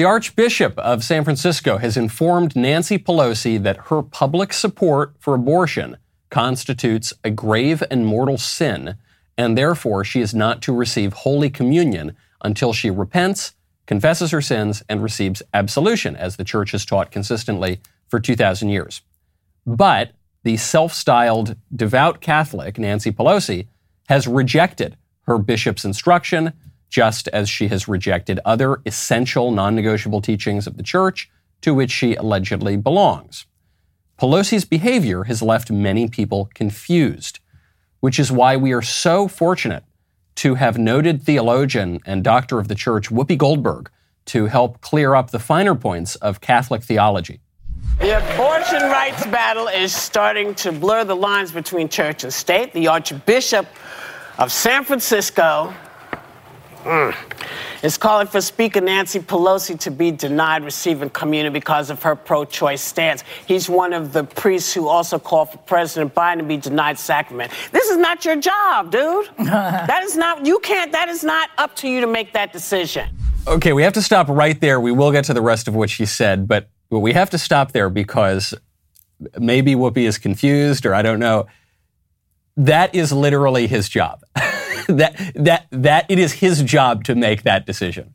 The Archbishop of San Francisco has informed Nancy Pelosi that her public support for abortion constitutes a grave and mortal sin, and therefore she is not to receive Holy Communion until she repents, confesses her sins, and receives absolution, as the Church has taught consistently for 2,000 years. But the self styled devout Catholic, Nancy Pelosi, has rejected her bishop's instruction, just as she has rejected other essential non negotiable teachings of the Church to which she allegedly belongs. Pelosi's behavior has left many people confused, which is why we are so fortunate to have noted theologian and doctor of the church Whoopi Goldberg to help clear up the finer points of Catholic theology. The abortion rights battle is starting to blur the lines between church and state. The Archbishop of San Francisco mm, is calling for Speaker Nancy Pelosi to be denied receiving communion because of her pro choice stance. He's one of the priests who also called for President Biden to be denied sacrament. This is not your job, dude. that is not, you can't, that is not up to you to make that decision. Okay, we have to stop right there. We will get to the rest of what she said, but we have to stop there because maybe Whoopi is confused or I don't know. That is literally his job. that that that it is his job to make that decision.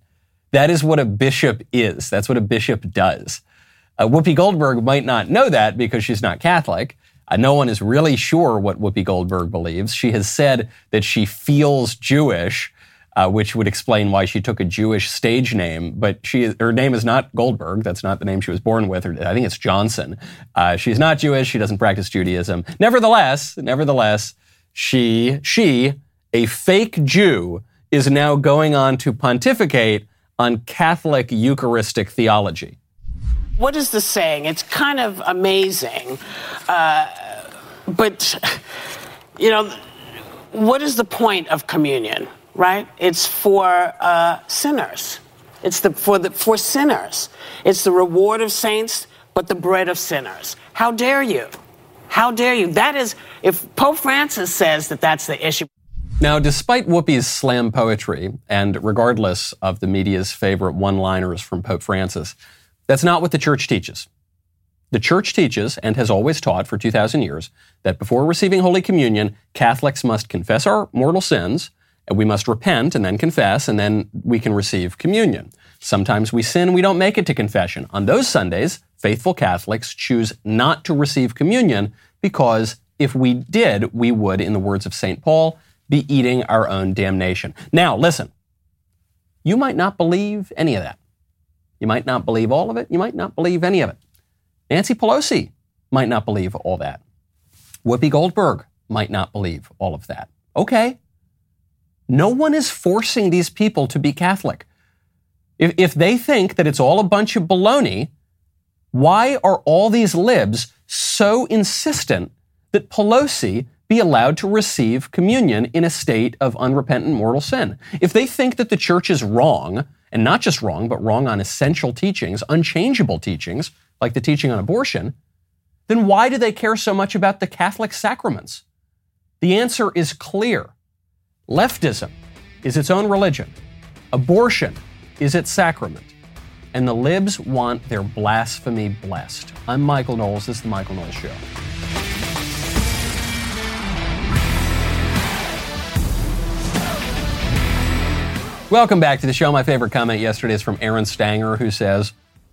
That is what a bishop is. That's what a bishop does. Uh, Whoopi Goldberg might not know that because she's not Catholic. Uh, no one is really sure what Whoopi Goldberg believes. She has said that she feels Jewish, uh, which would explain why she took a Jewish stage name. But she, her name is not Goldberg. That's not the name she was born with. I think it's Johnson. Uh, she's not Jewish. She doesn't practice Judaism. Nevertheless, nevertheless, she she a fake Jew is now going on to pontificate on Catholic Eucharistic theology. What is the saying? It's kind of amazing. Uh, but, you know, what is the point of communion, right? It's for uh, sinners. It's the, for, the, for sinners. It's the reward of saints, but the bread of sinners. How dare you? How dare you? That is, if Pope Francis says that that's the issue. Now, despite Whoopi's slam poetry, and regardless of the media's favorite one liners from Pope Francis, that's not what the church teaches. The church teaches, and has always taught for 2,000 years, that before receiving Holy Communion, Catholics must confess our mortal sins, and we must repent and then confess, and then we can receive communion. Sometimes we sin, we don't make it to confession. On those Sundays, faithful Catholics choose not to receive communion because if we did, we would, in the words of St. Paul, be eating our own damnation. Now, listen, you might not believe any of that. You might not believe all of it. You might not believe any of it. Nancy Pelosi might not believe all that. Whoopi Goldberg might not believe all of that. Okay. No one is forcing these people to be Catholic. If, if they think that it's all a bunch of baloney, why are all these libs so insistent that Pelosi be allowed to receive communion in a state of unrepentant mortal sin. If they think that the church is wrong, and not just wrong, but wrong on essential teachings, unchangeable teachings, like the teaching on abortion, then why do they care so much about the Catholic sacraments? The answer is clear. Leftism is its own religion. Abortion is its sacrament. And the libs want their blasphemy blessed. I'm Michael Knowles. This is The Michael Knowles Show. Welcome back to the show. My favorite comment yesterday is from Aaron Stanger, who says,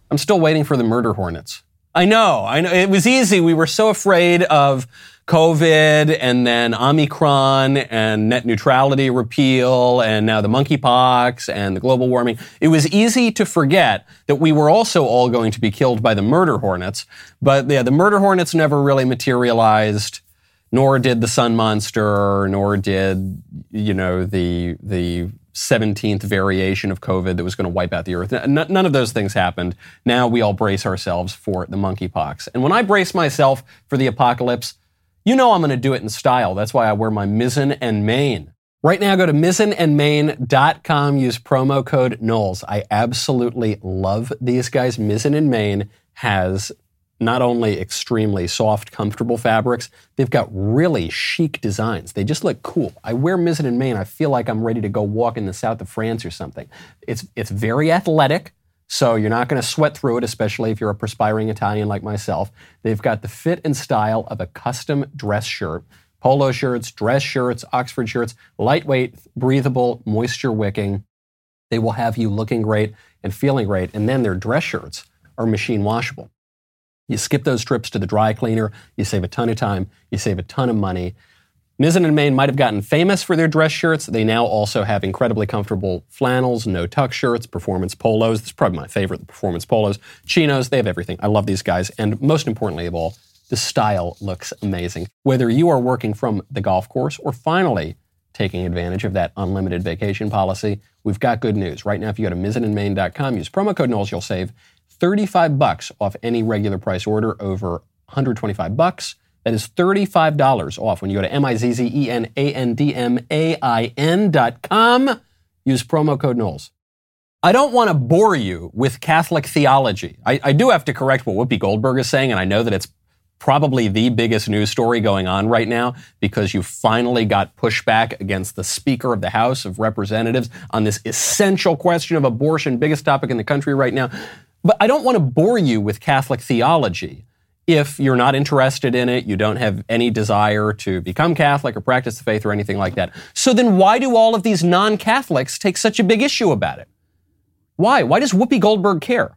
I'm still waiting for the murder hornets. I know, I know. It was easy. We were so afraid of COVID and then Omicron and net neutrality repeal and now the monkeypox and the global warming. It was easy to forget that we were also all going to be killed by the murder hornets. But yeah, the murder hornets never really materialized, nor did the sun monster, nor did, you know, the, the 17th variation of COVID that was going to wipe out the earth. None of those things happened. Now we all brace ourselves for the monkeypox. And when I brace myself for the apocalypse, you know I'm going to do it in style. That's why I wear my Mizzen and Main. Right now, go to mizzenandmain.com, use promo code Knowles. I absolutely love these guys. Mizzen and Main has not only extremely soft, comfortable fabrics, they've got really chic designs. They just look cool. I wear Mizzen and Main, I feel like I'm ready to go walk in the south of France or something. It's, it's very athletic, So you're not going to sweat through it, especially if you're a perspiring Italian like myself. They've got the fit and style of a custom dress shirt. Polo shirts, dress shirts, Oxford shirts, lightweight, breathable, moisture wicking. They will have you looking great and feeling great. And then their dress shirts are machine washable. You skip those trips to the dry cleaner, you save a ton of time, you save a ton of money. Mizzen and Main might have gotten famous for their dress shirts. They now also have incredibly comfortable flannels, no tuck shirts, performance polos. This is probably my favorite, the performance polos. Chinos, they have everything. I love these guys. And most importantly of all, the style looks amazing. Whether you are working from the golf course or finally taking advantage of that unlimited vacation policy, we've got good news. Right now, if you go to mizzenandmain.com, use promo code Knowles, you'll save 35 bucks off any regular price order over 125 bucks. That is $35 off when you go to M-I-Z-Z-E-N-A-N-D-M-A-I-N dot com. Use promo code Knowles. I don't want to bore you with Catholic theology. I, I, do have to correct what Whoopi Goldberg is saying, and I know that it's probably the biggest news story going on right now because you finally got pushback against the Speaker of the House of Representatives on this essential question of abortion, biggest topic in the country right now. But I don't want to bore you with Catholic theology if you're not interested in it, you don't have any desire to become Catholic or practice the faith or anything like that. So then why do all of these non-Catholics take such a big issue about it? Why? Why does Whoopi Goldberg care?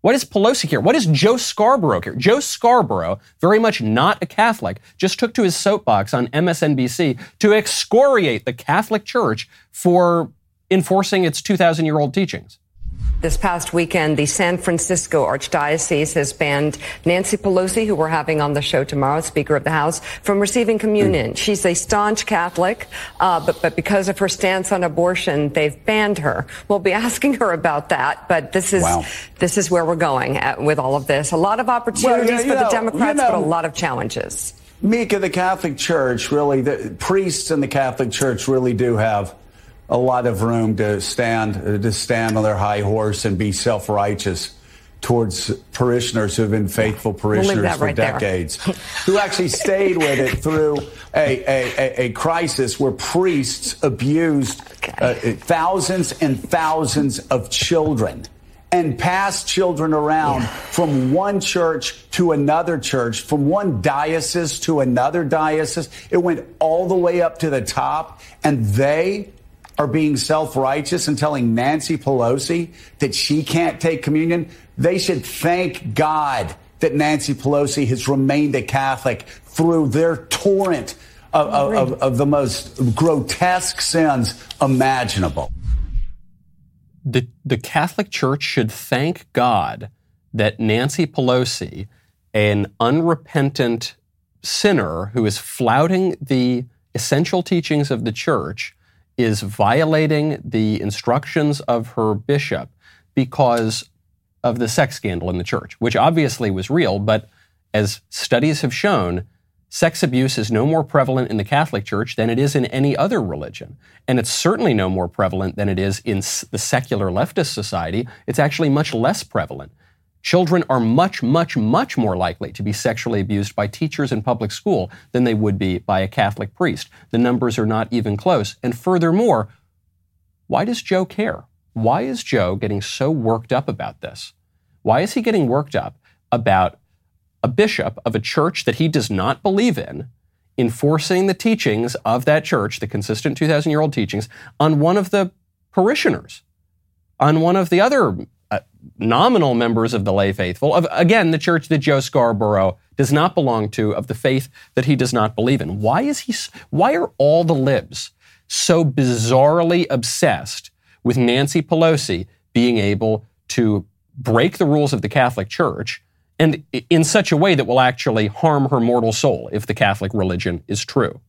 Why does Pelosi care? Why does Joe Scarborough care? Joe Scarborough, very much not a Catholic, just took to his soapbox on MSNBC to excoriate the Catholic Church for enforcing its 2,000 year old teachings. This past weekend, the San Francisco Archdiocese has banned Nancy Pelosi, who we're having on the show tomorrow, Speaker of the House, from receiving communion. Mm. She's a staunch Catholic, uh, but, but because of her stance on abortion, they've banned her. We'll be asking her about that, but this is wow. this is where we're going at, with all of this. A lot of opportunities well, yeah, for know, the Democrats, you know, but a lot of challenges. Mika, the Catholic Church really, the priests in the Catholic Church really do have a lot of room to stand to stand on their high horse and be self-righteous towards parishioners who have been faithful parishioners we'll for right decades, who actually stayed with it through a, a, a crisis where priests abused uh, thousands and thousands of children and passed children around yeah. from one church to another church, from one diocese to another diocese. It went all the way up to the top, and they are being self righteous and telling Nancy Pelosi that she can't take communion, they should thank God that Nancy Pelosi has remained a Catholic through their torrent of, of, of the most grotesque sins imaginable. The, the Catholic Church should thank God that Nancy Pelosi, an unrepentant sinner who is flouting the essential teachings of the church, is violating the instructions of her bishop because of the sex scandal in the church, which obviously was real, but as studies have shown, sex abuse is no more prevalent in the Catholic Church than it is in any other religion. And it's certainly no more prevalent than it is in the secular leftist society. It's actually much less prevalent. Children are much, much, much more likely to be sexually abused by teachers in public school than they would be by a Catholic priest. The numbers are not even close. And furthermore, why does Joe care? Why is Joe getting so worked up about this? Why is he getting worked up about a bishop of a church that he does not believe in enforcing the teachings of that church, the consistent 2,000 year old teachings, on one of the parishioners, on one of the other uh, nominal members of the lay faithful, of again, the church that Joe Scarborough does not belong to, of the faith that he does not believe in. Why is he, why are all the libs so bizarrely obsessed with Nancy Pelosi being able to break the rules of the Catholic Church and in such a way that will actually harm her mortal soul if the Catholic religion is true?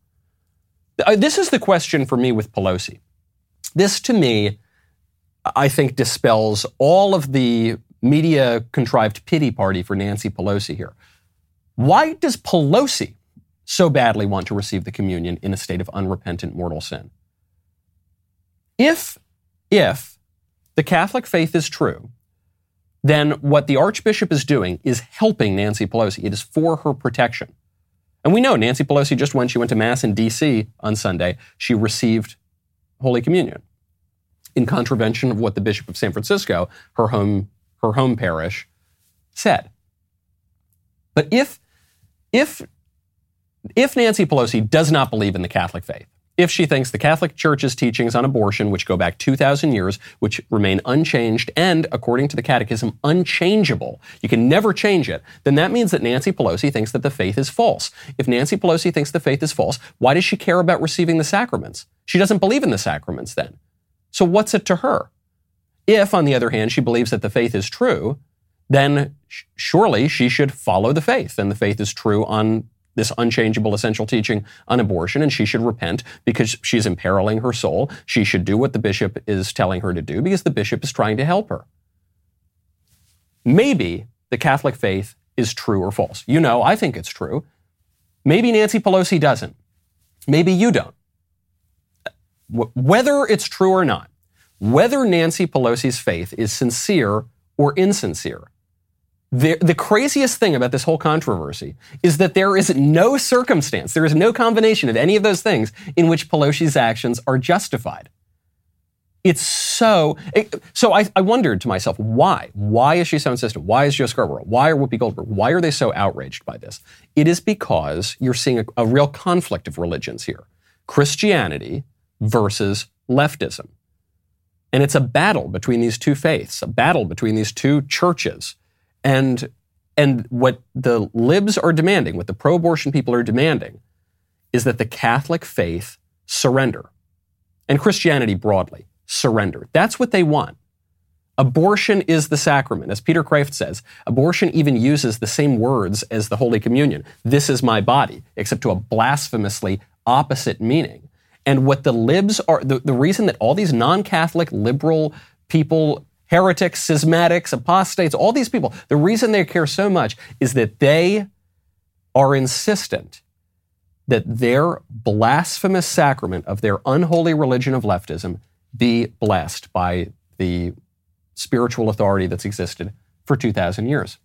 Uh, this is the question for me with Pelosi. This to me I think dispels all of the media contrived pity party for Nancy Pelosi here. Why does Pelosi so badly want to receive the communion in a state of unrepentant mortal sin? If, if the Catholic faith is true, then what the Archbishop is doing is helping Nancy Pelosi. It is for her protection. And we know Nancy Pelosi just when she went to Mass in D.C. on Sunday, she received Holy Communion. In contravention of what the Bishop of San Francisco, her home, her home parish, said. But if, if, if Nancy Pelosi does not believe in the Catholic faith, if she thinks the Catholic Church's teachings on abortion, which go back 2,000 years, which remain unchanged and, according to the Catechism, unchangeable, you can never change it, then that means that Nancy Pelosi thinks that the faith is false. If Nancy Pelosi thinks the faith is false, why does she care about receiving the sacraments? She doesn't believe in the sacraments then. So what's it to her? If, on the other hand, she believes that the faith is true, then surely she should follow the faith, and the faith is true on this unchangeable essential teaching on abortion, and she should repent because she's imperiling her soul. She should do what the bishop is telling her to do because the bishop is trying to help her. Maybe the Catholic faith is true or false. You know, I think it's true. Maybe Nancy Pelosi doesn't. Maybe you don't. Whether it's true or not, whether Nancy Pelosi's faith is sincere or insincere, the, the craziest thing about this whole controversy is that there is no circumstance, there is no combination of any of those things in which Pelosi's actions are justified. It's so. It, so I, I, wondered to myself, why? Why is she so insistent? Why is Joe Scarborough? Why are Whoopi Goldberg? Why are they so outraged by this? It is because you're seeing a, a real conflict of religions here Christianity versus leftism. And it's a battle between these two faiths, a battle between these two churches. And, and what the libs are demanding, what the pro abortion people are demanding, is that the Catholic faith surrender. And Christianity broadly surrender. That's what they want. Abortion is the sacrament. As Peter Kreeft says, abortion even uses the same words as the Holy Communion. This is my body, except to a blasphemously opposite meaning. And what the libs are, the, the reason that all these non Catholic liberal people heretics, schismatics, apostates, all these people, the reason they care so much is that they are insistent that their blasphemous sacrament of their unholy religion of leftism be blessed by the spiritual authority that's existed for 2,000 years.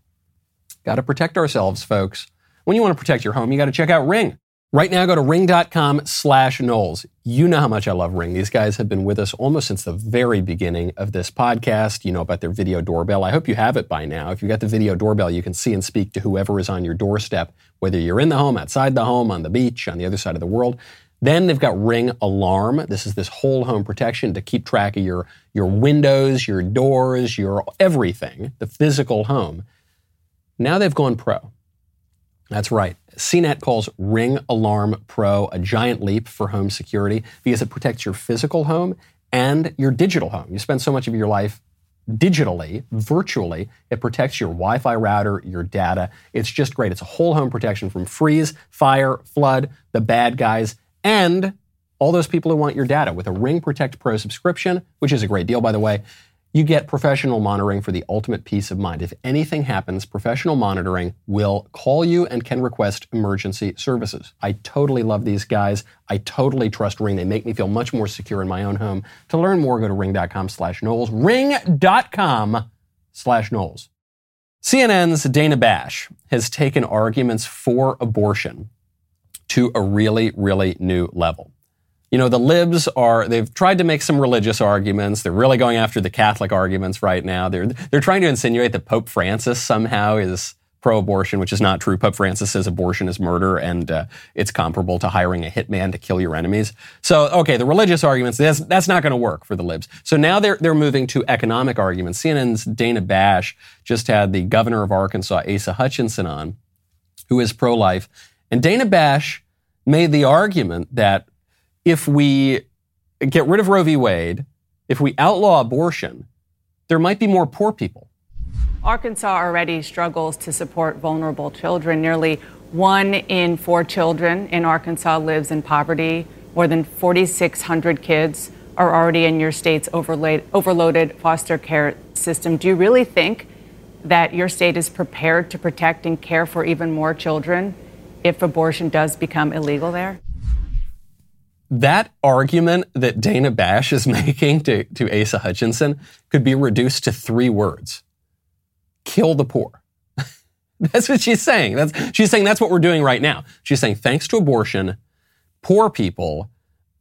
Got to protect ourselves, folks. When you want to protect your home, you got to check out Ring. Right now, go to ring.com slash Knowles. You know how much I love Ring. These guys have been with us almost since the very beginning of this podcast. You know about their video doorbell. I hope you have it by now. If you've got the video doorbell, you can see and speak to whoever is on your doorstep, whether you're in the home, outside the home, on the beach, on the other side of the world. Then they've got Ring Alarm. This is this whole home protection to keep track of your, your windows, your doors, your everything, the physical home. Now they've gone pro. That's right. CNET calls Ring Alarm Pro a giant leap for home security because it protects your physical home and your digital home. You spend so much of your life digitally, virtually. It protects your Wi Fi router, your data. It's just great. It's a whole home protection from freeze, fire, flood, the bad guys, and all those people who want your data with a Ring Protect Pro subscription, which is a great deal, by the way. You get professional monitoring for the ultimate peace of mind. If anything happens, professional monitoring will call you and can request emergency services. I totally love these guys. I totally trust Ring. They make me feel much more secure in my own home. To learn more, go to ring.com slash Knowles. Ring.com slash Knowles. CNN's Dana Bash has taken arguments for abortion to a really, really new level you know, the libs are, they've tried to make some religious arguments. They're really going after the Catholic arguments right now. They're, they're trying to insinuate that Pope Francis somehow is pro-abortion, which is not true. Pope Francis says abortion is murder and uh, it's comparable to hiring a hitman to kill your enemies. So, okay, the religious arguments, that's, that's not going to work for the libs. So now they're, they're moving to economic arguments. CNN's Dana Bash just had the governor of Arkansas, Asa Hutchinson on, who is pro-life. And Dana Bash made the argument that if we get rid of Roe v. Wade, if we outlaw abortion, there might be more poor people. Arkansas already struggles to support vulnerable children. Nearly one in four children in Arkansas lives in poverty. More than 4,600 kids are already in your state's overloaded foster care system. Do you really think that your state is prepared to protect and care for even more children if abortion does become illegal there? That argument that Dana Bash is making to, to Asa Hutchinson could be reduced to three words. Kill the poor. that's what she's saying. That's, she's saying that's what we're doing right now. She's saying thanks to abortion, poor people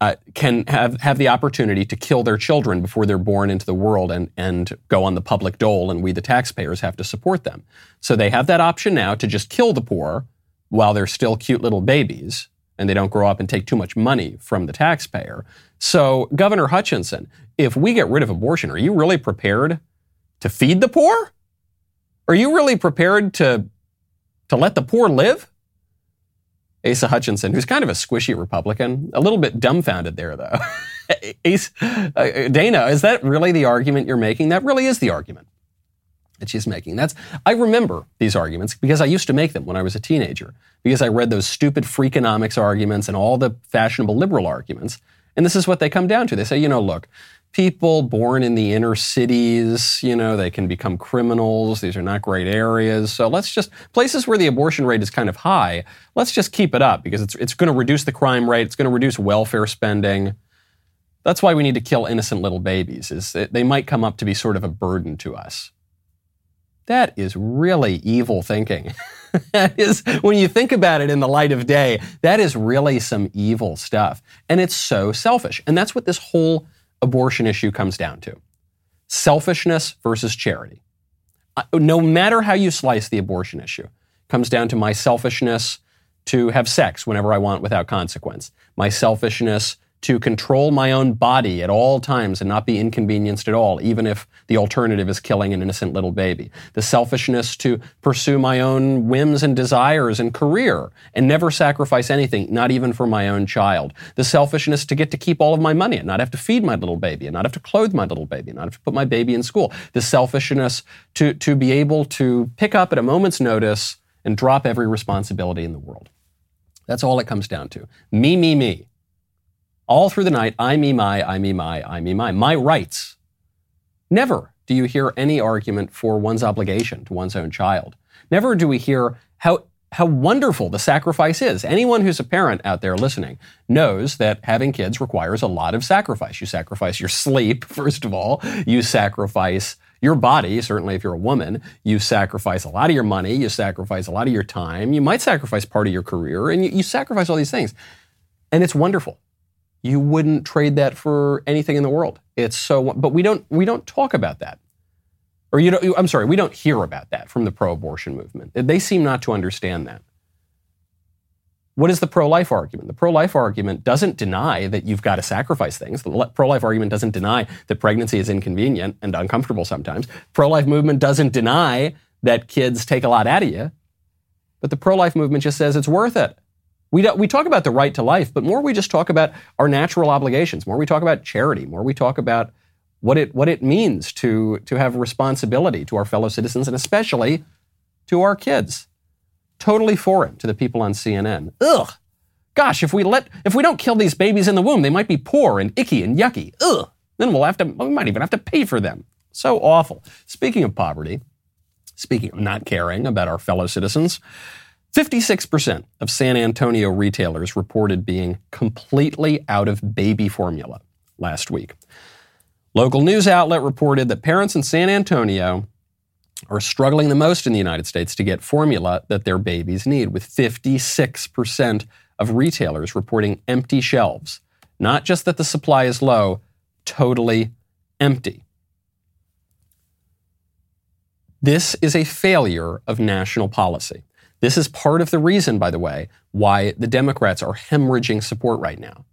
uh, can have, have the opportunity to kill their children before they're born into the world and, and go on the public dole, and we, the taxpayers, have to support them. So they have that option now to just kill the poor while they're still cute little babies and they don't grow up and take too much money from the taxpayer. So, Governor Hutchinson, if we get rid of abortion, are you really prepared to feed the poor? Are you really prepared to, to let the poor live? Asa Hutchinson, who's kind of a squishy Republican, a little bit dumbfounded there, though. Uh, Dana, is that really the argument you're making? That really is the argument that she's making. That's I remember these arguments because I used to make them when I was a teenager. Because I read those stupid Freakonomics arguments and all the fashionable liberal arguments, and this is what they come down to. They say, you know, look, people born in the inner cities, you know, they can become criminals. These are not great areas. So let's just, places where the abortion rate is kind of high, let's just keep it up because it's, it's going to reduce the crime rate. It's going to reduce welfare spending. That's why we need to kill innocent little babies, is they might come up to be sort of a burden to us. That is really evil thinking. that is, when you think about it in the light of day, that is really some evil stuff. And it's so selfish. And that's what this whole abortion issue comes down to selfishness versus charity. No matter how you slice the abortion issue, comes down to my selfishness to have sex whenever I want without consequence, my selfishness to control my own body at all times and not be inconvenienced at all, even if the alternative is killing an innocent little baby. The selfishness to pursue my own whims and desires and career and never sacrifice anything, not even for my own child. The selfishness to get to keep all of my money and not have to feed my little baby and not have to clothe my little baby and not have to put my baby in school. The selfishness to, to be able to pick up at a moment's notice and drop every responsibility in the world. That's all it comes down to. Me, me, me. All through the night, I, me, my, I, me, my, I, me, my. My rights. Never do you hear any argument for one's obligation to one's own child. Never do we hear how how wonderful the sacrifice is. Anyone who's a parent out there listening knows that having kids requires a lot of sacrifice. You sacrifice your sleep, first of all. You sacrifice your body, certainly if you're a woman. You sacrifice a lot of your money. You sacrifice a lot of your time. You might sacrifice part of your career, and you, you sacrifice all these things. And it's wonderful you wouldn't trade that for anything in the world. It's so, but we don't we don't talk about that, or you know, I'm sorry, we don't hear about that from the pro-abortion movement. They seem not to understand that. What is the pro-life argument? The pro-life argument doesn't deny that you've got to sacrifice things. The pro-life argument doesn't deny that pregnancy is inconvenient and uncomfortable sometimes. Pro-life movement doesn't deny that kids take a lot out of you. But the pro-life movement just says it's worth it. We, we talk about the right to life, but more we just talk about our natural obligations. More we talk about charity. More we talk about what it, what it means to, to have responsibility to our fellow citizens and especially to our kids. Totally foreign to the people on CNN. Ugh. Gosh, if we let, if we don't kill these babies in the womb, they might be poor and icky and yucky. Ugh. Then we'll have to, we might even have to pay for them. So awful. Speaking of poverty, speaking of not caring about our fellow citizens, 56% of San Antonio retailers reported being completely out of baby formula last week. Local news outlet reported that parents in San Antonio are struggling the most in the United States to get formula that their babies need, with 56% of retailers reporting empty shelves. Not just that the supply is low, totally empty. This is a failure of national policy. This is part of the reason, by the way, why the Democrats are hemorrhaging support right now.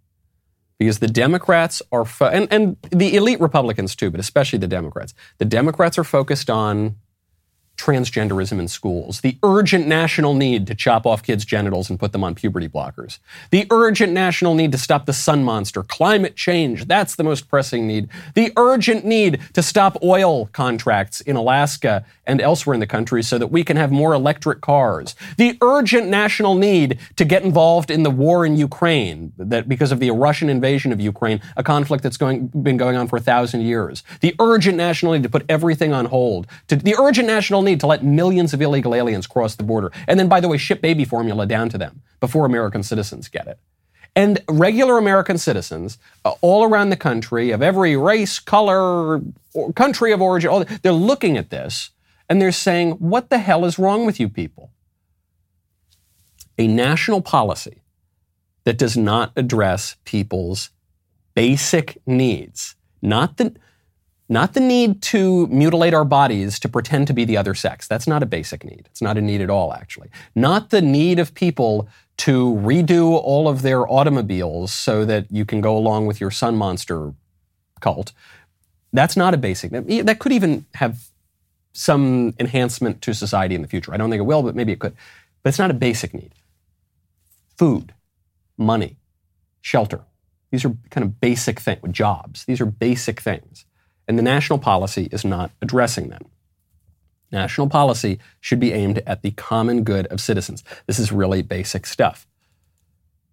Because the Democrats are, fo- and, and the elite Republicans too, but especially the Democrats. The Democrats are focused on transgenderism in schools, the urgent national need to chop off kids' genitals and put them on puberty blockers, the urgent national need to stop the sun monster, climate change, that's the most pressing need, the urgent need to stop oil contracts in Alaska and elsewhere in the country so that we can have more electric cars, the urgent national need to get involved in the war in Ukraine, that because of the Russian invasion of Ukraine, a conflict that's going, been going on for a thousand years, the urgent national need to put everything on hold, to, the urgent national need to let millions of illegal aliens cross the border. And then, by the way, ship baby formula down to them before American citizens get it. And regular American citizens uh, all around the country, of every race, color, country of origin, all, they're looking at this and they're saying, what the hell is wrong with you people? A national policy that does not address people's basic needs, not the, not the need to mutilate our bodies to pretend to be the other sex. That's not a basic need. It's not a need at all, actually. Not the need of people to redo all of their automobiles so that you can go along with your sun monster cult. That's not a basic. That could even have some enhancement to society in the future. I don't think it will, but maybe it could. But it's not a basic need. Food, money, shelter. These are kind of basic things. Jobs. These are basic things. And the national policy is not addressing them. National policy should be aimed at the common good of citizens. This is really basic stuff.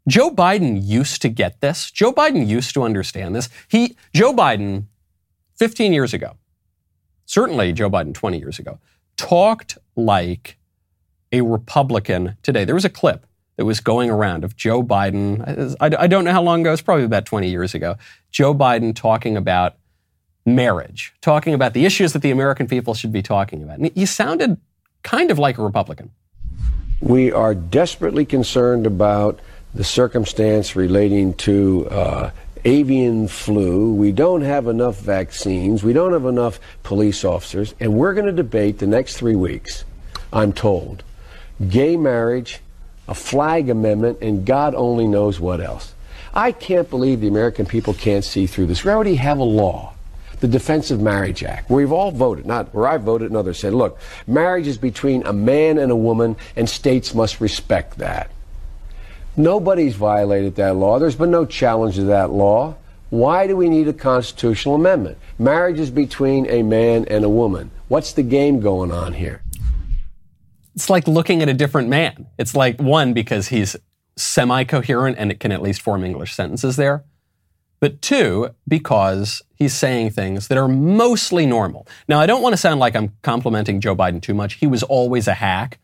Joe Biden used to get this. Joe Biden used to understand this. He, Joe Biden, 15 years ago, certainly Joe Biden 20 years ago, talked like a Republican today. There was a clip that was going around of Joe Biden. I, I don't know how long ago, it's probably about 20 years ago. Joe Biden talking about marriage, talking about the issues that the American people should be talking about. And he sounded kind of like a Republican. We are desperately concerned about the circumstance relating to uh, avian flu. We don't have enough vaccines. We don't have enough police officers. And we're going to debate the next three weeks, I'm told, gay marriage, a flag amendment, and God only knows what else. I can't believe the American people can't see through this. We already have a law the Defense of Marriage Act, where we've all voted, not where I voted and others said, look, marriage is between a man and a woman, and states must respect that. Nobody's violated that law. There's been no challenge to that law. Why do we need a constitutional amendment? Marriage is between a man and a woman. What's the game going on here? It's like looking at a different man. It's like, one, because he's semi coherent and it can at least form English sentences there but two, because he's saying things that are mostly normal. Now, I don't want to sound like I'm complimenting Joe Biden too much. He was always a hack,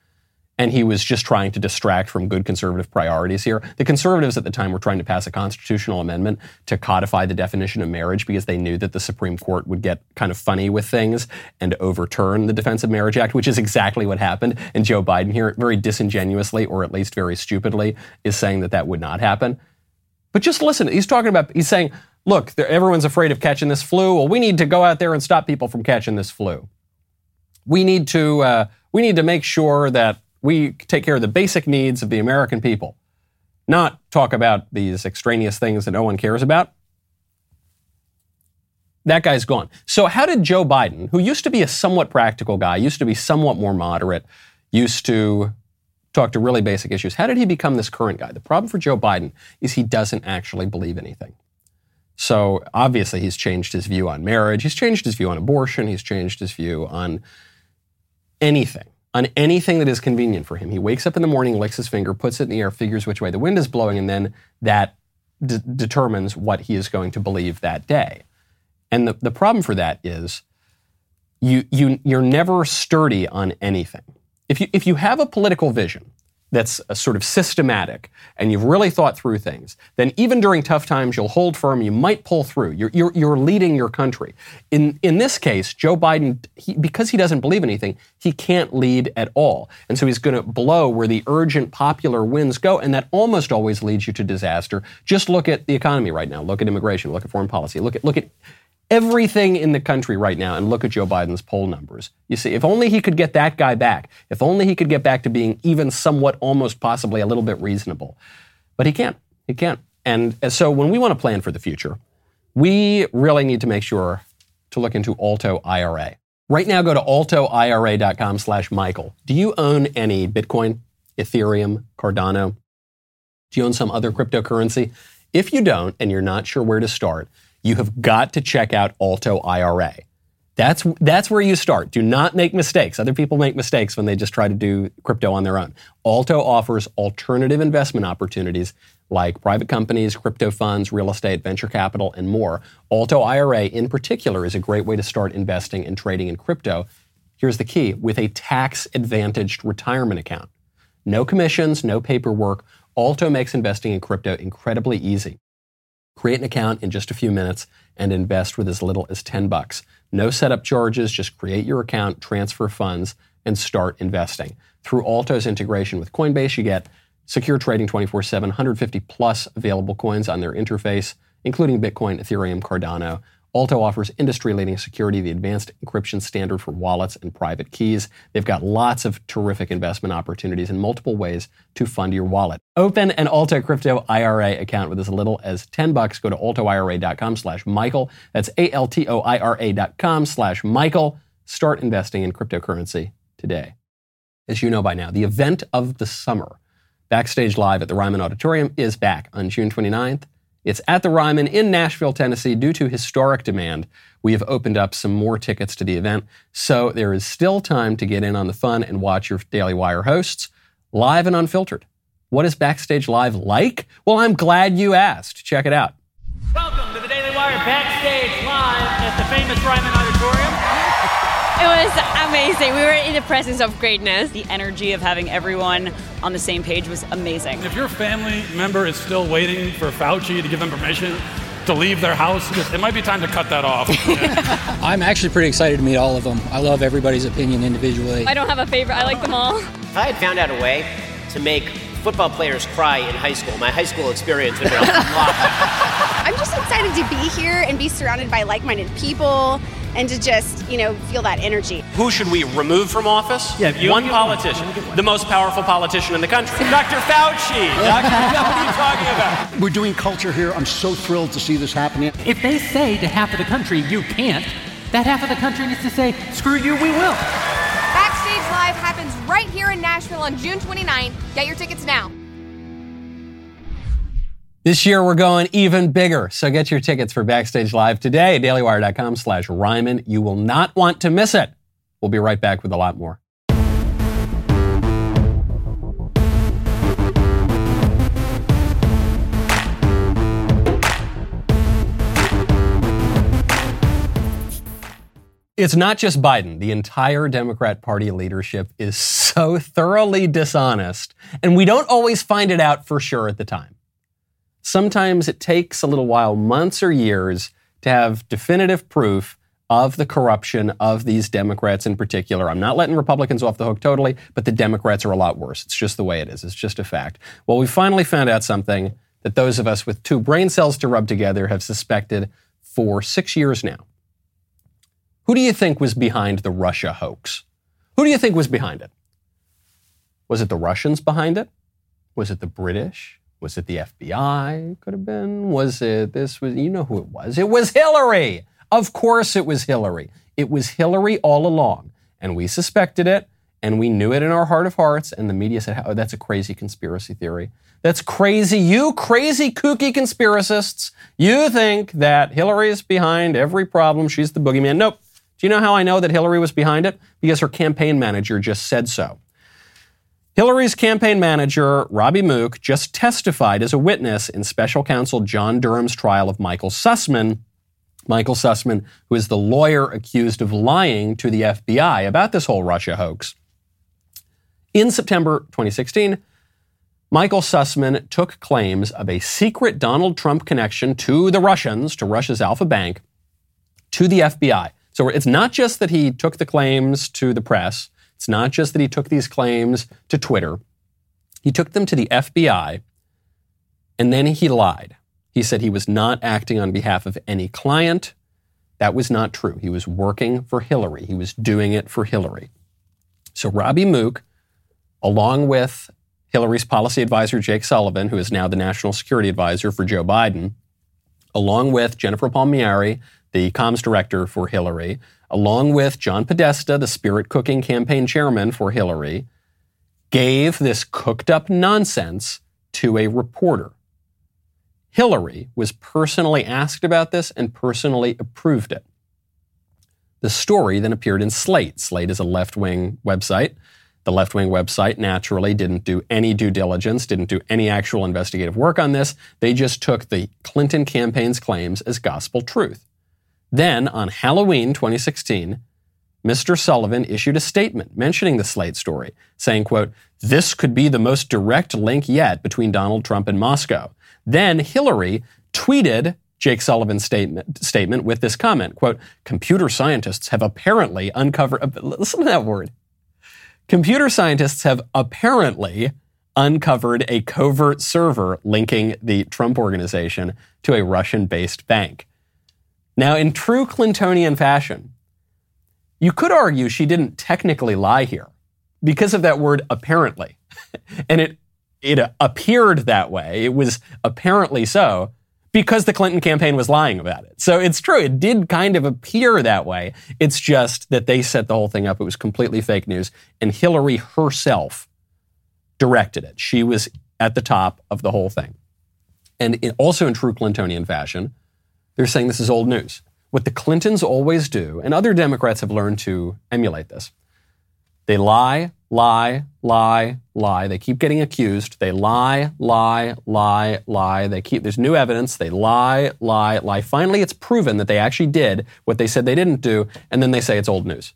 and he was just trying to distract from good conservative priorities here. The conservatives at the time were trying to pass a constitutional amendment to codify the definition of marriage because they knew that the Supreme Court would get kind of funny with things and overturn the Defense of Marriage Act, which is exactly what happened. And Joe Biden here, very disingenuously, or at least very stupidly, is saying that that would not happen. But just listen. He's talking about, he's saying, look, everyone's afraid of catching this flu. Well, we need to go out there and stop people from catching this flu. We need to, uh, we need to make sure that we take care of the basic needs of the American people, not talk about these extraneous things that no one cares about. That guy's gone. So, how did Joe Biden, who used to be a somewhat practical guy, used to be somewhat more moderate, used to talk to really basic issues. How did he become this current guy? The problem for Joe Biden is he doesn't actually believe anything. So obviously, he's changed his view on marriage. He's changed his view on abortion. He's changed his view on anything, on anything that is convenient for him. He wakes up in the morning, licks his finger, puts it in the air, figures which way the wind is blowing, and then that d- determines what he is going to believe that day. And the, the problem for that is you, you, you're never sturdy on anything. If you, if you have a political vision that's uh, sort of systematic and you've really thought through things, then even during tough times, you'll hold firm, you might pull through. You're, you're, you're leading your country. In, in this case, Joe Biden, he, because he doesn't believe anything, he can't lead at all. And so he's going to blow where the urgent popular winds go, and that almost always leads you to disaster. Just look at the economy right now. Look at immigration. Look at foreign policy. Look at, look at everything in the country right now and look at Joe Biden's poll numbers. You see, if only he could get that guy back, if only he could get back to being even somewhat, almost possibly a little bit reasonable. But he can't. He can't. And so when we want to plan for the future, we really need to make sure to look into Alto IRA. Right now, go to altoira.com slash Michael. Do you own any Bitcoin, Ethereum, Cardano? Do you own some other cryptocurrency? If you don't, and you're not sure where to start, you have got to check out Alto IRA. That's, that's where you start. Do not make mistakes. Other people make mistakes when they just try to do crypto on their own. Alto offers alternative investment opportunities like private companies, crypto funds, real estate, venture capital, and more. Alto IRA in particular is a great way to start investing and trading in crypto. Here's the key with a tax advantaged retirement account. No commissions, no paperwork. Alto makes investing in crypto incredibly easy. Create an account in just a few minutes and invest with as little as 10 bucks. No setup charges, just create your account, transfer funds, and start investing. Through Alto's integration with Coinbase, you get secure trading 24 7, 150 plus available coins on their interface, including Bitcoin, Ethereum, Cardano. Alto offers industry leading security, the advanced encryption standard for wallets and private keys. They've got lots of terrific investment opportunities and multiple ways to fund your wallet. Open an Alto Crypto IRA account with as little as 10 bucks. Go to altoira.com slash Michael. That's A-L-T-O-I-R-A dot com slash Michael. Start investing in cryptocurrency today. As you know by now, the event of the summer, Backstage Live at the Ryman Auditorium, is back on June 29th. It's at the Ryman in Nashville, Tennessee. Due to historic demand, we have opened up some more tickets to the event. So there is still time to get in on the fun and watch your Daily Wire hosts live and unfiltered. What is Backstage Live like? Well, I'm glad you asked. Check it out. Welcome to the Daily Wire Backstage Live at the famous Ryman Auditorium. It was amazing. We were in the presence of greatness. The energy of having everyone on the same page was amazing. If your family member is still waiting for Fauci to give them permission to leave their house, it might be time to cut that off. I'm actually pretty excited to meet all of them. I love everybody's opinion individually. I don't have a favorite. I like them all. If I had found out a way to make football players cry in high school, my high school experience would have been a lot better. I'm just excited to be here and be surrounded by like-minded people and to just, you know, feel that energy. Who should we remove from office? Yeah, you, one politician, one. the most powerful politician in the country, Dr. Fauci. Doctor, what are you talking about? We're doing culture here. I'm so thrilled to see this happening. If they say to half of the country, you can't, that half of the country needs to say, screw you, we will. Backstage Live happens right here in Nashville on June 29. Get your tickets now. This year we're going even bigger, so get your tickets for Backstage Live today at dailywire.com slash Ryman. You will not want to miss it. We'll be right back with a lot more. It's not just Biden. The entire Democrat Party leadership is so thoroughly dishonest, and we don't always find it out for sure at the time. Sometimes it takes a little while, months or years, to have definitive proof of the corruption of these Democrats in particular. I'm not letting Republicans off the hook totally, but the Democrats are a lot worse. It's just the way it is. It's just a fact. Well, we finally found out something that those of us with two brain cells to rub together have suspected for six years now. Who do you think was behind the Russia hoax? Who do you think was behind it? Was it the Russians behind it? Was it the British? Was it the FBI? Could have been. Was it this was you know who it was. It was Hillary. Of course it was Hillary. It was Hillary all along. And we suspected it and we knew it in our heart of hearts and the media said, "Oh, that's a crazy conspiracy theory." That's crazy. You crazy kooky conspiracists. You think that Hillary's behind every problem. She's the boogeyman. Nope. Do you know how I know that Hillary was behind it? Because her campaign manager just said so. Hillary's campaign manager, Robbie Mook, just testified as a witness in special counsel John Durham's trial of Michael Sussmann. Michael Sussmann, who is the lawyer accused of lying to the FBI about this whole Russia hoax. In September 2016, Michael Sussmann took claims of a secret Donald Trump connection to the Russians, to Russia's Alfa Bank, to the FBI. So it's not just that he took the claims to the press, it's not just that he took these claims to Twitter, he took them to the FBI and then he lied. He said he was not acting on behalf of any client. That was not true. He was working for Hillary. He was doing it for Hillary. So Robbie Mook, along with Hillary's policy advisor Jake Sullivan, who is now the national security advisor for Joe Biden, along with Jennifer Palmieri, the comms director for Hillary, along with John Podesta, the spirit cooking campaign chairman for Hillary, gave this cooked up nonsense to a reporter. Hillary was personally asked about this and personally approved it. The story then appeared in Slate. Slate is a left wing website. The left wing website naturally didn't do any due diligence, didn't do any actual investigative work on this. They just took the Clinton campaign's claims as gospel truth. Then, on Halloween 2016, Mr. Sullivan issued a statement mentioning the Slate story, saying, quote, this could be the most direct link yet between Donald Trump and Moscow. Then Hillary tweeted Jake Sullivan's statement, statement with this comment, quote, computer scientists have apparently uncovered, uh, listen to that word. Computer scientists have apparently uncovered a covert server linking the Trump organization to a Russian based bank. Now, in true Clintonian fashion, you could argue she didn't technically lie here because of that word apparently. and it, it appeared that way. It was apparently so because the Clinton campaign was lying about it. So it's true. It did kind of appear that way. It's just that they set the whole thing up. It was completely fake news. And Hillary herself directed it. She was at the top of the whole thing. And also in true Clintonian fashion, they're saying this is old news. What the Clintons always do, and other Democrats have learned to emulate this, they lie, lie, lie, lie. They keep getting accused. They lie, lie, lie, lie. They keep, there's new evidence. They lie, lie, lie. Finally, it's proven that they actually did what they said they didn't do, and then they say it's old news.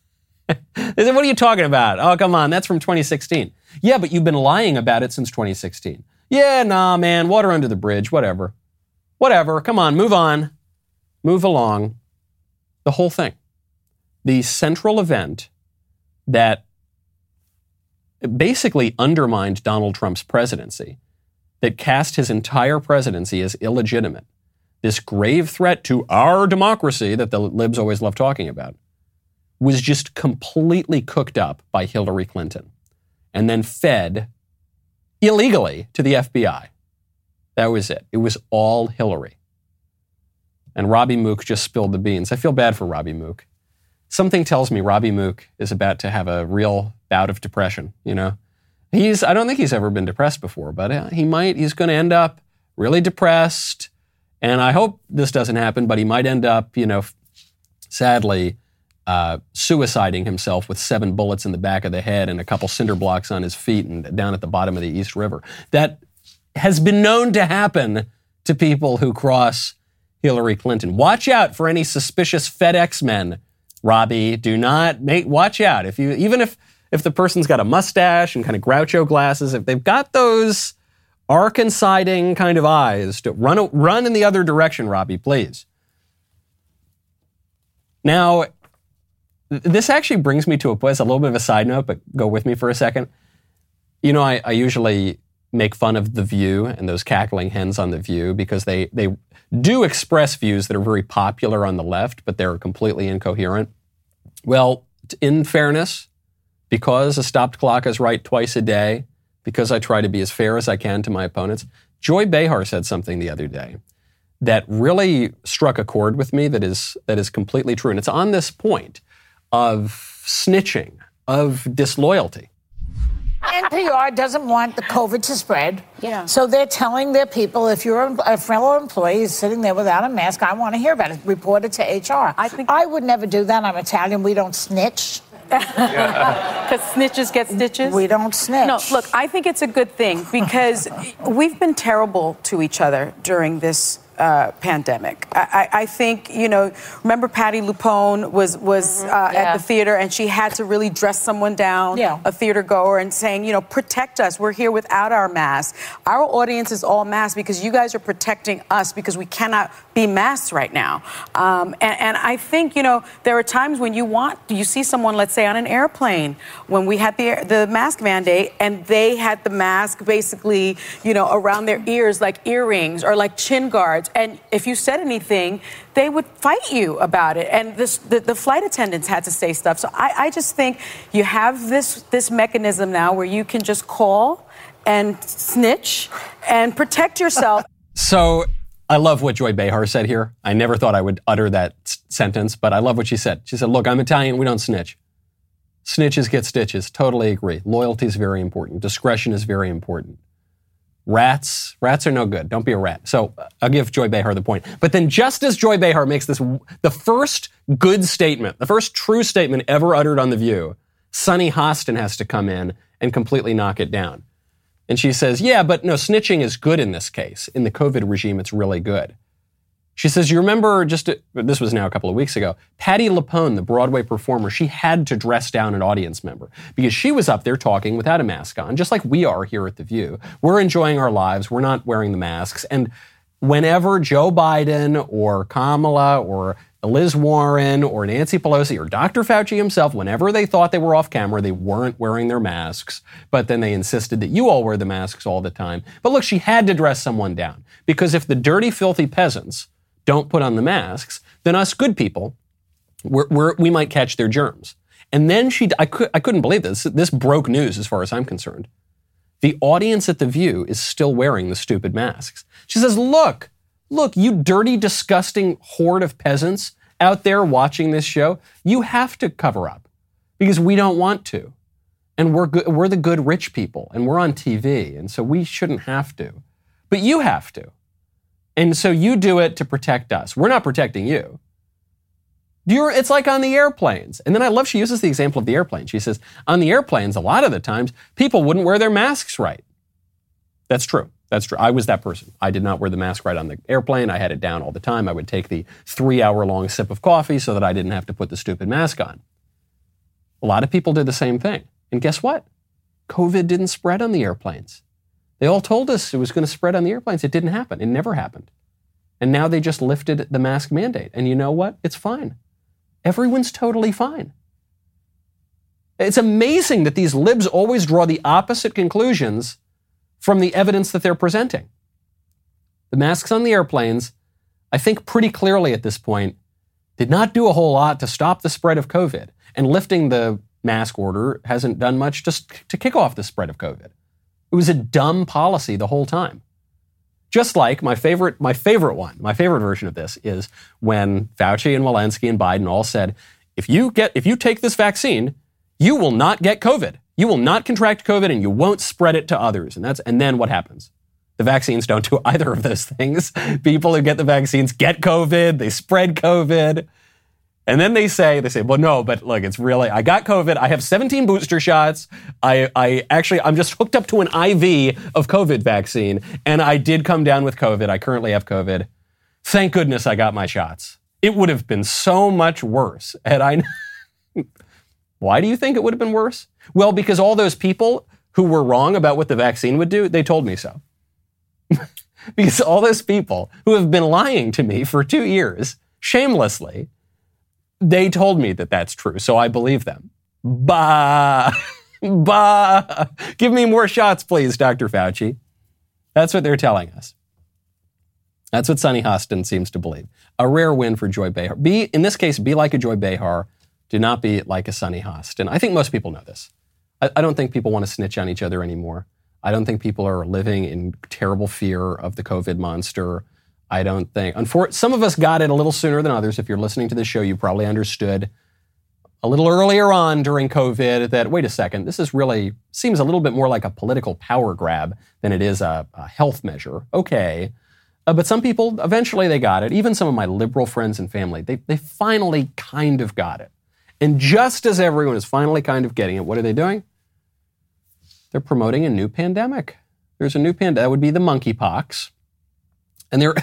they said, What are you talking about? Oh, come on, that's from 2016. Yeah, but you've been lying about it since 2016. Yeah, nah, man, water under the bridge, whatever. Whatever, come on, move on. Move along. The whole thing. The central event that basically undermined Donald Trump's presidency, that cast his entire presidency as illegitimate, this grave threat to our democracy that the libs always love talking about, was just completely cooked up by Hillary Clinton and then fed illegally to the FBI. That was it. It was all Hillary. And Robbie Mook just spilled the beans. I feel bad for Robbie Mook something tells me Robbie Mook is about to have a real bout of depression, you know? He's, I don't think he's ever been depressed before, but uh, he might, he's going to end up really depressed. And I hope this doesn't happen, but he might end up, you know, sadly, uh, suiciding himself with seven bullets in the back of the head and a couple cinder blocks on his feet and down at the bottom of the East River. That has been known to happen to people who cross Hillary Clinton. Watch out for any suspicious FedEx men Robbie, do not make watch out. If you even if if the person's got a mustache and kind of Groucho glasses, if they've got those arc-inciding kind of eyes, to run run in the other direction, Robbie, please. Now, this actually brings me to a place, a little bit of a side note, but go with me for a second. You know, I, I usually make fun of The View and those cackling hens on The View because they, they do express views that are very popular on the left, but they're completely incoherent. Well, in fairness, because a stopped clock is right twice a day, because I try to be as fair as I can to my opponents, Joy Behar said something the other day that really struck a chord with me that is, that is completely true. And it's on this point of snitching, of disloyalty. NPR doesn't want the COVID to spread. Yeah. So they're telling their people if you're a fellow employee is sitting there without a mask, I want to hear about it. Report it to HR. I think I would never do that. I'm Italian. We don't snitch. Because snitches get stitches? We don't snitch. No, look, I think it's a good thing because we've been terrible to each other during this uh, pandemic. I, I, think you know. Remember, Patti LuPone was was mm-hmm. uh, yeah. at the theater, and she had to really dress someone down, yeah. a theater goer, and saying, you know, protect us. We're here without our masks. Our audience is all masked because you guys are protecting us because we cannot be masked right now. Um, and, and I think you know there are times when you want you see someone, let's say on an airplane, when we had the the mask mandate, and they had the mask basically, you know, around their ears like earrings or like chin guards and if you said anything, they would fight you about it. And this, the, the, flight attendants had to say stuff. So I, I just think you have this, this mechanism now where you can just call and snitch and protect yourself. so I love what Joy Behar said here. I never thought I would utter that s- sentence, but I love what she said. She said, Look, I'm Italian, we don't snitch. Snitches get stitches. Totally agree. Loyalty is very important. Discretion is very important. Rats, rats are no good. Don't be a rat. So I'll give Joy Behar the point. But then just as Joy Behar makes this, the first good statement, the first true statement ever uttered on The View, Sunny Hostin has to come in and completely knock it down. And she says, yeah, but no, snitching is good in this case. In the COVID regime, it's really good. She says, You remember just, this was now a couple of weeks ago, Patti LuPone, the Broadway performer, she had to dress down an audience member because she was up there talking without a mask on, just like we are here at The View. We're enjoying our lives, we're not wearing the masks. And whenever Joe Biden or Kamala or Liz Warren or Nancy Pelosi or Dr. Fauci himself, whenever they thought they were off camera, they weren't wearing their masks, but then they insisted that you all wear the masks all the time. But look, she had to dress someone down because if the dirty, filthy peasants don't put on the masks, then us good people, we're, we're, we might catch their germs. And then she, I, could, I couldn't believe this. This broke news as far as I'm concerned. The audience at The View is still wearing the stupid masks. She says, Look, look, you dirty, disgusting horde of peasants out there watching this show, you have to cover up because we don't want to. And we're, good, we're the good rich people and we're on TV. And so we shouldn't have to. But you have to. And so you do it to protect us. We're not protecting you. You're, it's like on the airplanes. And then I love she uses the example of the airplane. She says, on the airplanes, a lot of the times, people wouldn't wear their masks right. That's true. That's true. I was that person. I did not wear the mask right on the airplane. I had it down all the time. I would take the three hour long sip of coffee so that I didn't have to put the stupid mask on. A lot of people did the same thing. And guess what? COVID didn't spread on the airplanes. They all told us it was going to spread on the airplanes. It didn't happen. It never happened. And now they just lifted the mask mandate. And you know what? It's fine. Everyone's totally fine. It's amazing that these libs always draw the opposite conclusions from the evidence that they're presenting. The masks on the airplanes, I think pretty clearly at this point, did not do a whole lot to stop the spread of COVID. And lifting the mask order hasn't done much just to kick off the spread of COVID. It was a dumb policy the whole time. Just like my favorite, my favorite one, my favorite version of this is when Fauci and Walensky and Biden all said, if you get, if you take this vaccine, you will not get COVID. You will not contract COVID and you won't spread it to others. And that's, and then what happens? The vaccines don't do either of those things. People who get the vaccines get COVID, they spread COVID. And then they say, they say, well, no, but look, it's really, I got COVID. I have 17 booster shots. I, I actually, I'm just hooked up to an IV of COVID vaccine and I did come down with COVID. I currently have COVID. Thank goodness I got my shots. It would have been so much worse had I. Why do you think it would have been worse? Well, because all those people who were wrong about what the vaccine would do, they told me so. because all those people who have been lying to me for two years, shamelessly, they told me that that's true, so I believe them. Bah, bah. Give me more shots, please, Dr. Fauci. That's what they're telling us. That's what Sunny Hostin seems to believe. A rare win for Joy Behar. Be, in this case, be like a Joy Behar. Do not be like a Sunny Hostin. I think most people know this. I, I don't think people want to snitch on each other anymore. I don't think people are living in terrible fear of the COVID monster. I don't think. Unfor- some of us got it a little sooner than others. If you're listening to this show, you probably understood a little earlier on during COVID that, wait a second, this is really seems a little bit more like a political power grab than it is a, a health measure. Okay. Uh, but some people, eventually they got it. Even some of my liberal friends and family, they, they finally kind of got it. And just as everyone is finally kind of getting it, what are they doing? They're promoting a new pandemic. There's a new pandemic. That would be the monkeypox. And there,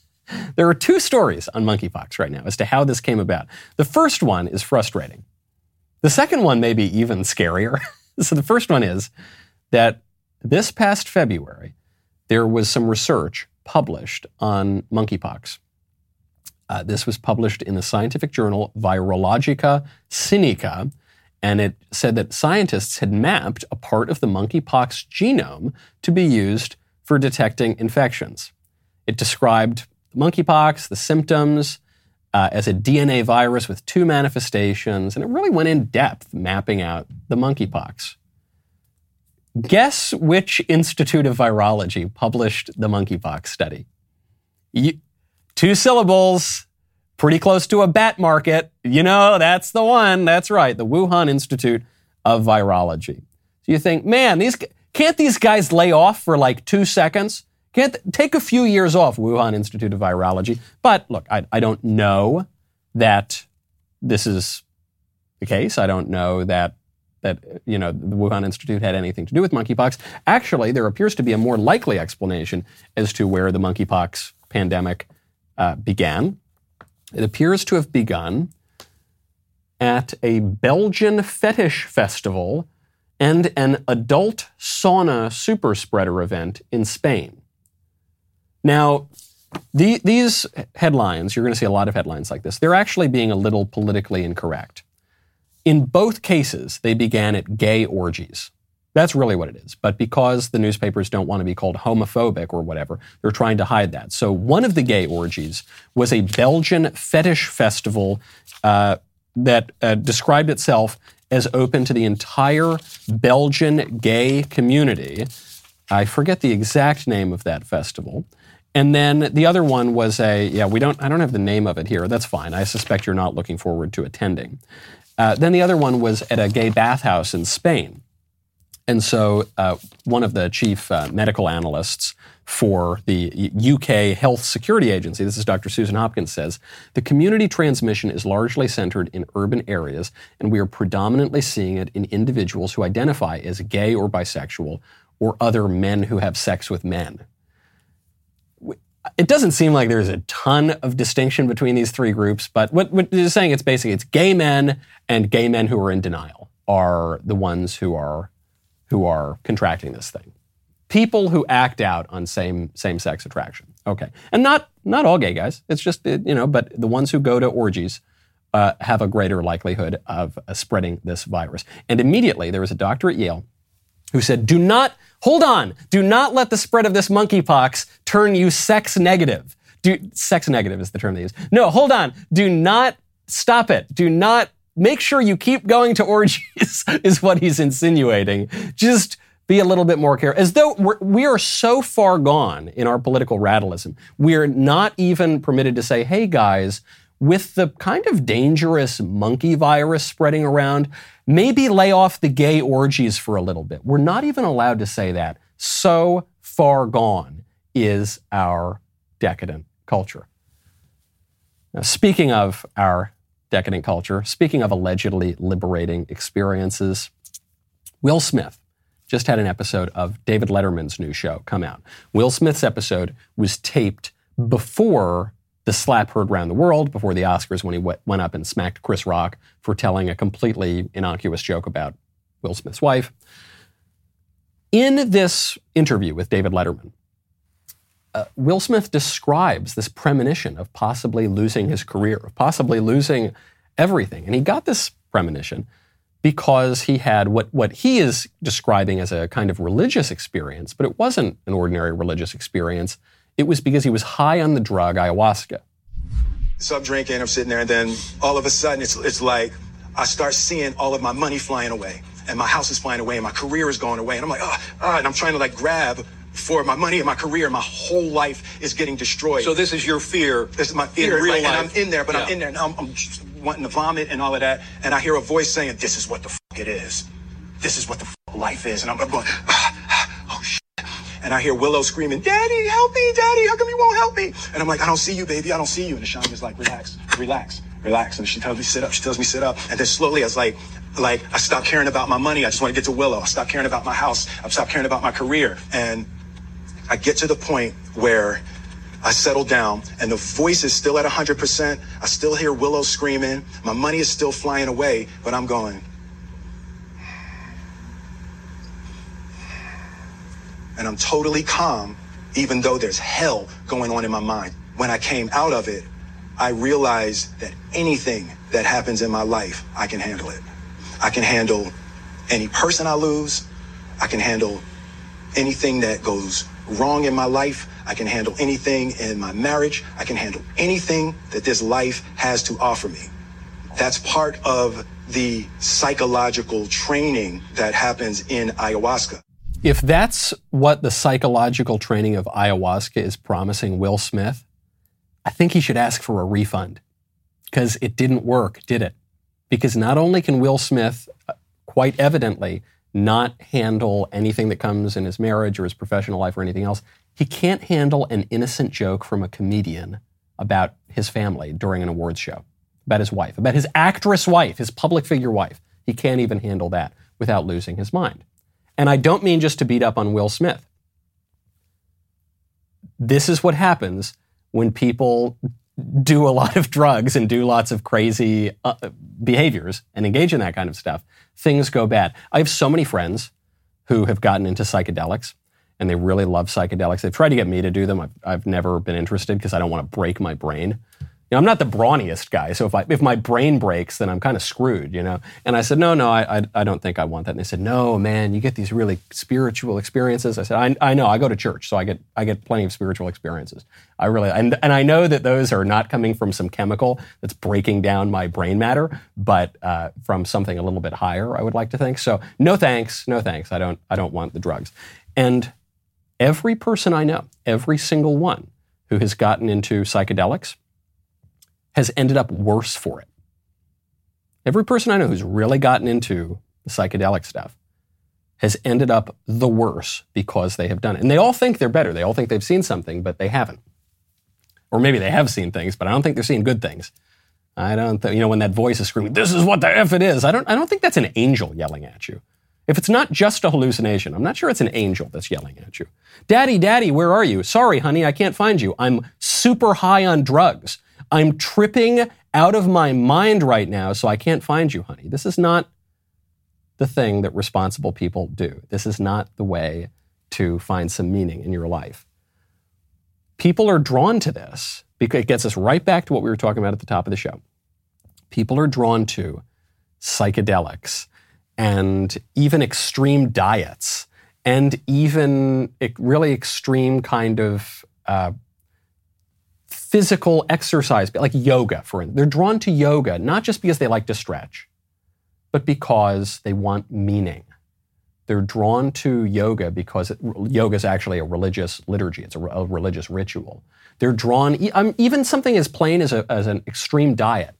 there are two stories on monkeypox right now as to how this came about. The first one is frustrating. The second one may be even scarier. so the first one is that this past February, there was some research published on monkeypox. Uh, this was published in the scientific journal Virologica Sinica, and it said that scientists had mapped a part of the monkeypox genome to be used for detecting infections. It described monkeypox, the symptoms, uh, as a DNA virus with two manifestations, and it really went in depth mapping out the monkeypox. Guess which Institute of Virology published the monkeypox study? You, two syllables, pretty close to a bat market. You know, that's the one. That's right, the Wuhan Institute of Virology. So you think, man, these can't these guys lay off for like two seconds? Can't take a few years off, Wuhan Institute of Virology. But look, I, I don't know that this is the case. I don't know that that you know the Wuhan Institute had anything to do with monkeypox. Actually, there appears to be a more likely explanation as to where the monkeypox pandemic uh, began. It appears to have begun at a Belgian fetish festival and an adult sauna super spreader event in Spain. Now, The, these headlines, you're going to see a lot of headlines like this, they're actually being a little politically incorrect. In both cases, they began at gay orgies. That's really what it is. But because the newspapers don't want to be called homophobic or whatever, they're trying to hide that. So one of the gay orgies was a Belgian fetish festival uh, that uh, described itself as open to the entire Belgian gay community. I forget the exact name of that festival. And then the other one was a yeah we don't I don't have the name of it here. That's fine. I suspect you're not looking forward to attending. Uh, then the other one was at a gay bathhouse in Spain. And so uh, one of the chief uh, medical analysts for the UK Health Security Agency, this is Dr. Susan Hopkins, says the community transmission is largely centered in urban areas, and we are predominantly seeing it in individuals who identify as gay or bisexual or other men who have sex with men. It doesn't seem like there's a ton of distinction between these three groups, but what, what you're saying it's basically it's gay men and gay men who are in denial are the ones who are who are contracting this thing. People who act out on same same sex attraction. Okay, and not not all gay guys. It's just you know, but the ones who go to orgies uh, have a greater likelihood of uh, spreading this virus. And immediately there was a doctor at Yale who said, "Do not hold on. Do not let the spread of this monkeypox turn you sex negative." Do sex negative is the term they use. No, hold on. Do not stop it. Do not make sure you keep going to orgies, is what he's insinuating. Just be a little bit more careful. As though we're, we are so far gone in our political radicalism, we're not even permitted to say, hey guys, with the kind of dangerous monkey virus spreading around, maybe lay off the gay orgies for a little bit. We're not even allowed to say that. So far gone is our decadent culture. Now, speaking of our decadent culture. Speaking of allegedly liberating experiences, Will Smith just had an episode of David Letterman's new show come out. Will Smith's episode was taped before the slap heard around the world, before the Oscars, when he went up and smacked Chris Rock for telling a completely innocuous joke about Will Smith's wife. In this interview with David Letterman, uh, Will Smith describes this premonition of possibly losing his career, of possibly losing everything. And he got this premonition because he had what, what he is describing as a kind of religious experience, but it wasn't an ordinary religious experience. It was because he was high on the drug ayahuasca. So I'm drinking, I'm sitting there, and then all of a sudden it's, it's like I start seeing all of my money flying away, and my house is flying away, and my career is going away. And I'm like, ah, oh, oh, and I'm trying to like grab for my money and my career. My whole life is getting destroyed. So this is your fear. This is my fear. In real like, life. And I'm in there, but yeah. I'm in there, and I'm, I'm wanting to vomit and all of that. And I hear a voice saying, "This is what the fuck it is. This is what the fuck life is." And I'm, I'm going, ah, "Oh shit!" And I hear Willow screaming, "Daddy, help me! Daddy, how come you won't help me?" And I'm like, "I don't see you, baby. I don't see you." And the is like, "Relax, relax." Relax, and she tells me sit up. She tells me sit up, and then slowly I was like, like I stopped caring about my money. I just want to get to Willow. I stopped caring about my house. I stopped caring about my career, and I get to the point where I settle down and the voice is still at 100%. I still hear Willow screaming. My money is still flying away, but I'm going. And I'm totally calm, even though there's hell going on in my mind. When I came out of it, I realized that anything that happens in my life, I can handle it. I can handle any person I lose. I can handle anything that goes wrong in my life. I can handle anything in my marriage. I can handle anything that this life has to offer me. That's part of the psychological training that happens in ayahuasca. If that's what the psychological training of ayahuasca is promising Will Smith, I think he should ask for a refund because it didn't work, did it? Because not only can Will Smith uh, quite evidently not handle anything that comes in his marriage or his professional life or anything else. He can't handle an innocent joke from a comedian about his family during an awards show, about his wife, about his actress wife, his public figure wife. He can't even handle that without losing his mind. And I don't mean just to beat up on Will Smith. This is what happens when people do a lot of drugs and do lots of crazy uh, behaviors and engage in that kind of stuff, things go bad. I have so many friends who have gotten into psychedelics, and they really love psychedelics. They've tried to get me to do them. I've, I've never been interested because I don't want to break my brain. Know, I'm not the brawniest guy, so if I, if my brain breaks, then I'm kind of screwed, you know. And I said, no, no, I, I, I don't think I want that. And they said, no, man, you get these really spiritual experiences. I said, I, I know, I go to church, so I get I get plenty of spiritual experiences. I really, and, and I know that those are not coming from some chemical that's breaking down my brain matter, but uh, from something a little bit higher. I would like to think. So, no thanks, no thanks. I don't I don't want the drugs. And every person I know, every single one who has gotten into psychedelics has ended up worse for it. Every person I know who's really gotten into the psychedelic stuff has ended up the worse because they have done it. And they all think they're better. They all think they've seen something, but they haven't. Or maybe they have seen things, but I don't think they're seeing good things. I don't, th- you know, when that voice is screaming, "This is what the f it is." I don't, I don't think that's an angel yelling at you. If it's not just a hallucination, I'm not sure it's an angel that's yelling at you. Daddy, daddy, where are you? Sorry, honey, I can't find you. I'm super high on drugs. I'm tripping out of my mind right now, so I can't find you, honey. This is not the thing that responsible people do. This is not the way to find some meaning in your life. People are drawn to this because it gets us right back to what we were talking about at the top of the show. People are drawn to psychedelics and even extreme diets and even really extreme kind of uh, physical exercise, like yoga, for instance. They're drawn to yoga not just because they like to stretch, but because they want meaning. They're drawn to yoga because yoga is actually a religious liturgy. It's a, a religious ritual. They're drawn um, even something as plain as, a, as an extreme diet.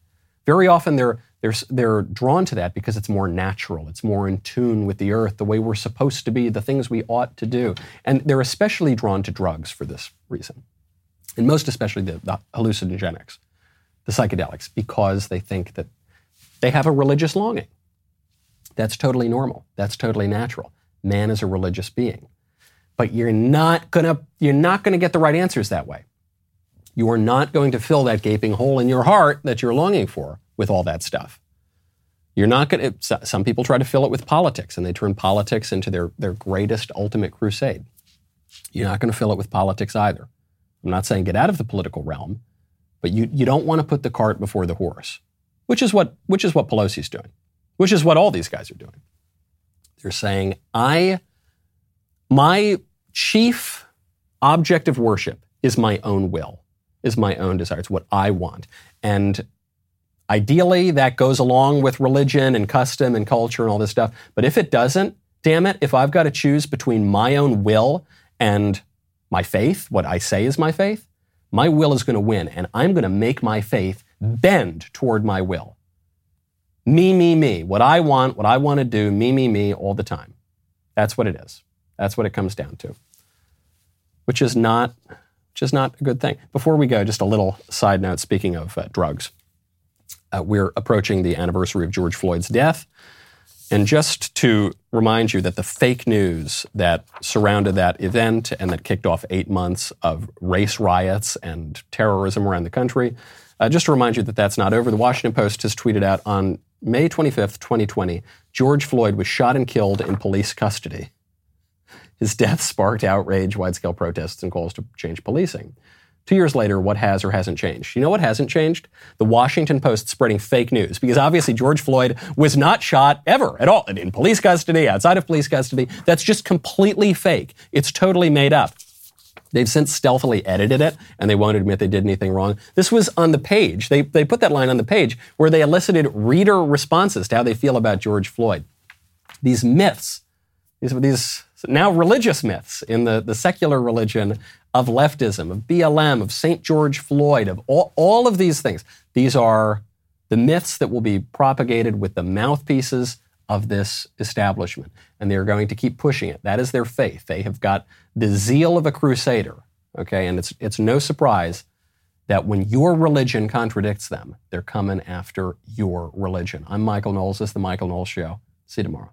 Very often they're they're, they're drawn to that because it's more natural. It's more in tune with the earth, the way we're supposed to be, the things we ought to do. And they're especially drawn to drugs for this reason and most especially the, the hallucinogenics, the psychedelics, because they think that they have a religious longing. That's totally normal. That's totally natural. Man is a religious being. But you're not gonna, you're not gonna get the right answers that way. You are not going to fill that gaping hole in your heart that you're longing for with all that stuff. You're not going to, some people try to fill it with politics and they turn politics into their, their greatest ultimate crusade. You're not going to fill it with politics either. I'm not saying get out of the political realm, but you, you don't want to put the cart before the horse, which is what which is what Pelosi's doing, which is what all these guys are doing. They're saying, I my chief object of worship is my own will, is my own desire. It's what I want. And ideally that goes along with religion and custom and culture and all this stuff. But if it doesn't, damn it, if I've got to choose between my own will and my faith, what I say is my faith, my will is going to win, and I'm going to make my faith bend toward my will. Me, me, me. What I want, what I want to do, me, me, me, all the time. That's what it is. That's what it comes down to. Which is not, which is not a good thing. Before we go, just a little side note. Speaking of uh, drugs, uh, we're approaching the anniversary of George Floyd's death. And just to remind you that the fake news that surrounded that event and that kicked off eight months of race riots and terrorism around the country, uh, just to remind you that that's not over. The Washington Post has tweeted out on May 25th, 2020, George Floyd was shot and killed in police custody. His death sparked outrage, wide scale protests, and calls to change policing. Two years later, what has or hasn't changed? You know what hasn't changed? The Washington Post spreading fake news because obviously George Floyd was not shot ever at all in police custody, outside of police custody. That's just completely fake. It's totally made up. They've since stealthily edited it and they won't admit they did anything wrong. This was on the page. They, they put that line on the page where they elicited reader responses to how they feel about George Floyd. These myths, these, these now religious myths in the, the secular religion of leftism, of BLM, of St. George Floyd, of all, all of these things. These are the myths that will be propagated with the mouthpieces of this establishment. And they're going to keep pushing it. That is their faith. They have got the zeal of a crusader. Okay, and it's it's no surprise that when your religion contradicts them, they're coming after your religion. I'm Michael Knowles. This is the Michael Knowles Show. See you tomorrow.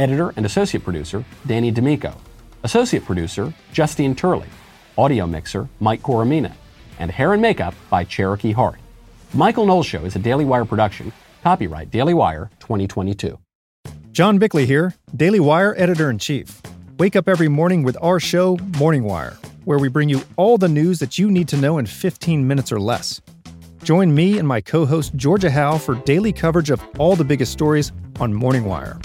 editor and associate producer Danny D'Amico, associate producer Justine Turley, audio mixer Mike Coromina, and hair and makeup by Cherokee Hart. Michael Knowles Show is a Daily Wire production. Copyright Daily Wire 2022. John Bickley here, Daily Wire editor in chief. Wake up every morning with our show, Morning Wire, where we bring you all the news that you need to know in 15 minutes or less. Join me and my co host, Georgia Howe, for daily coverage of all the biggest stories on Morning Wire.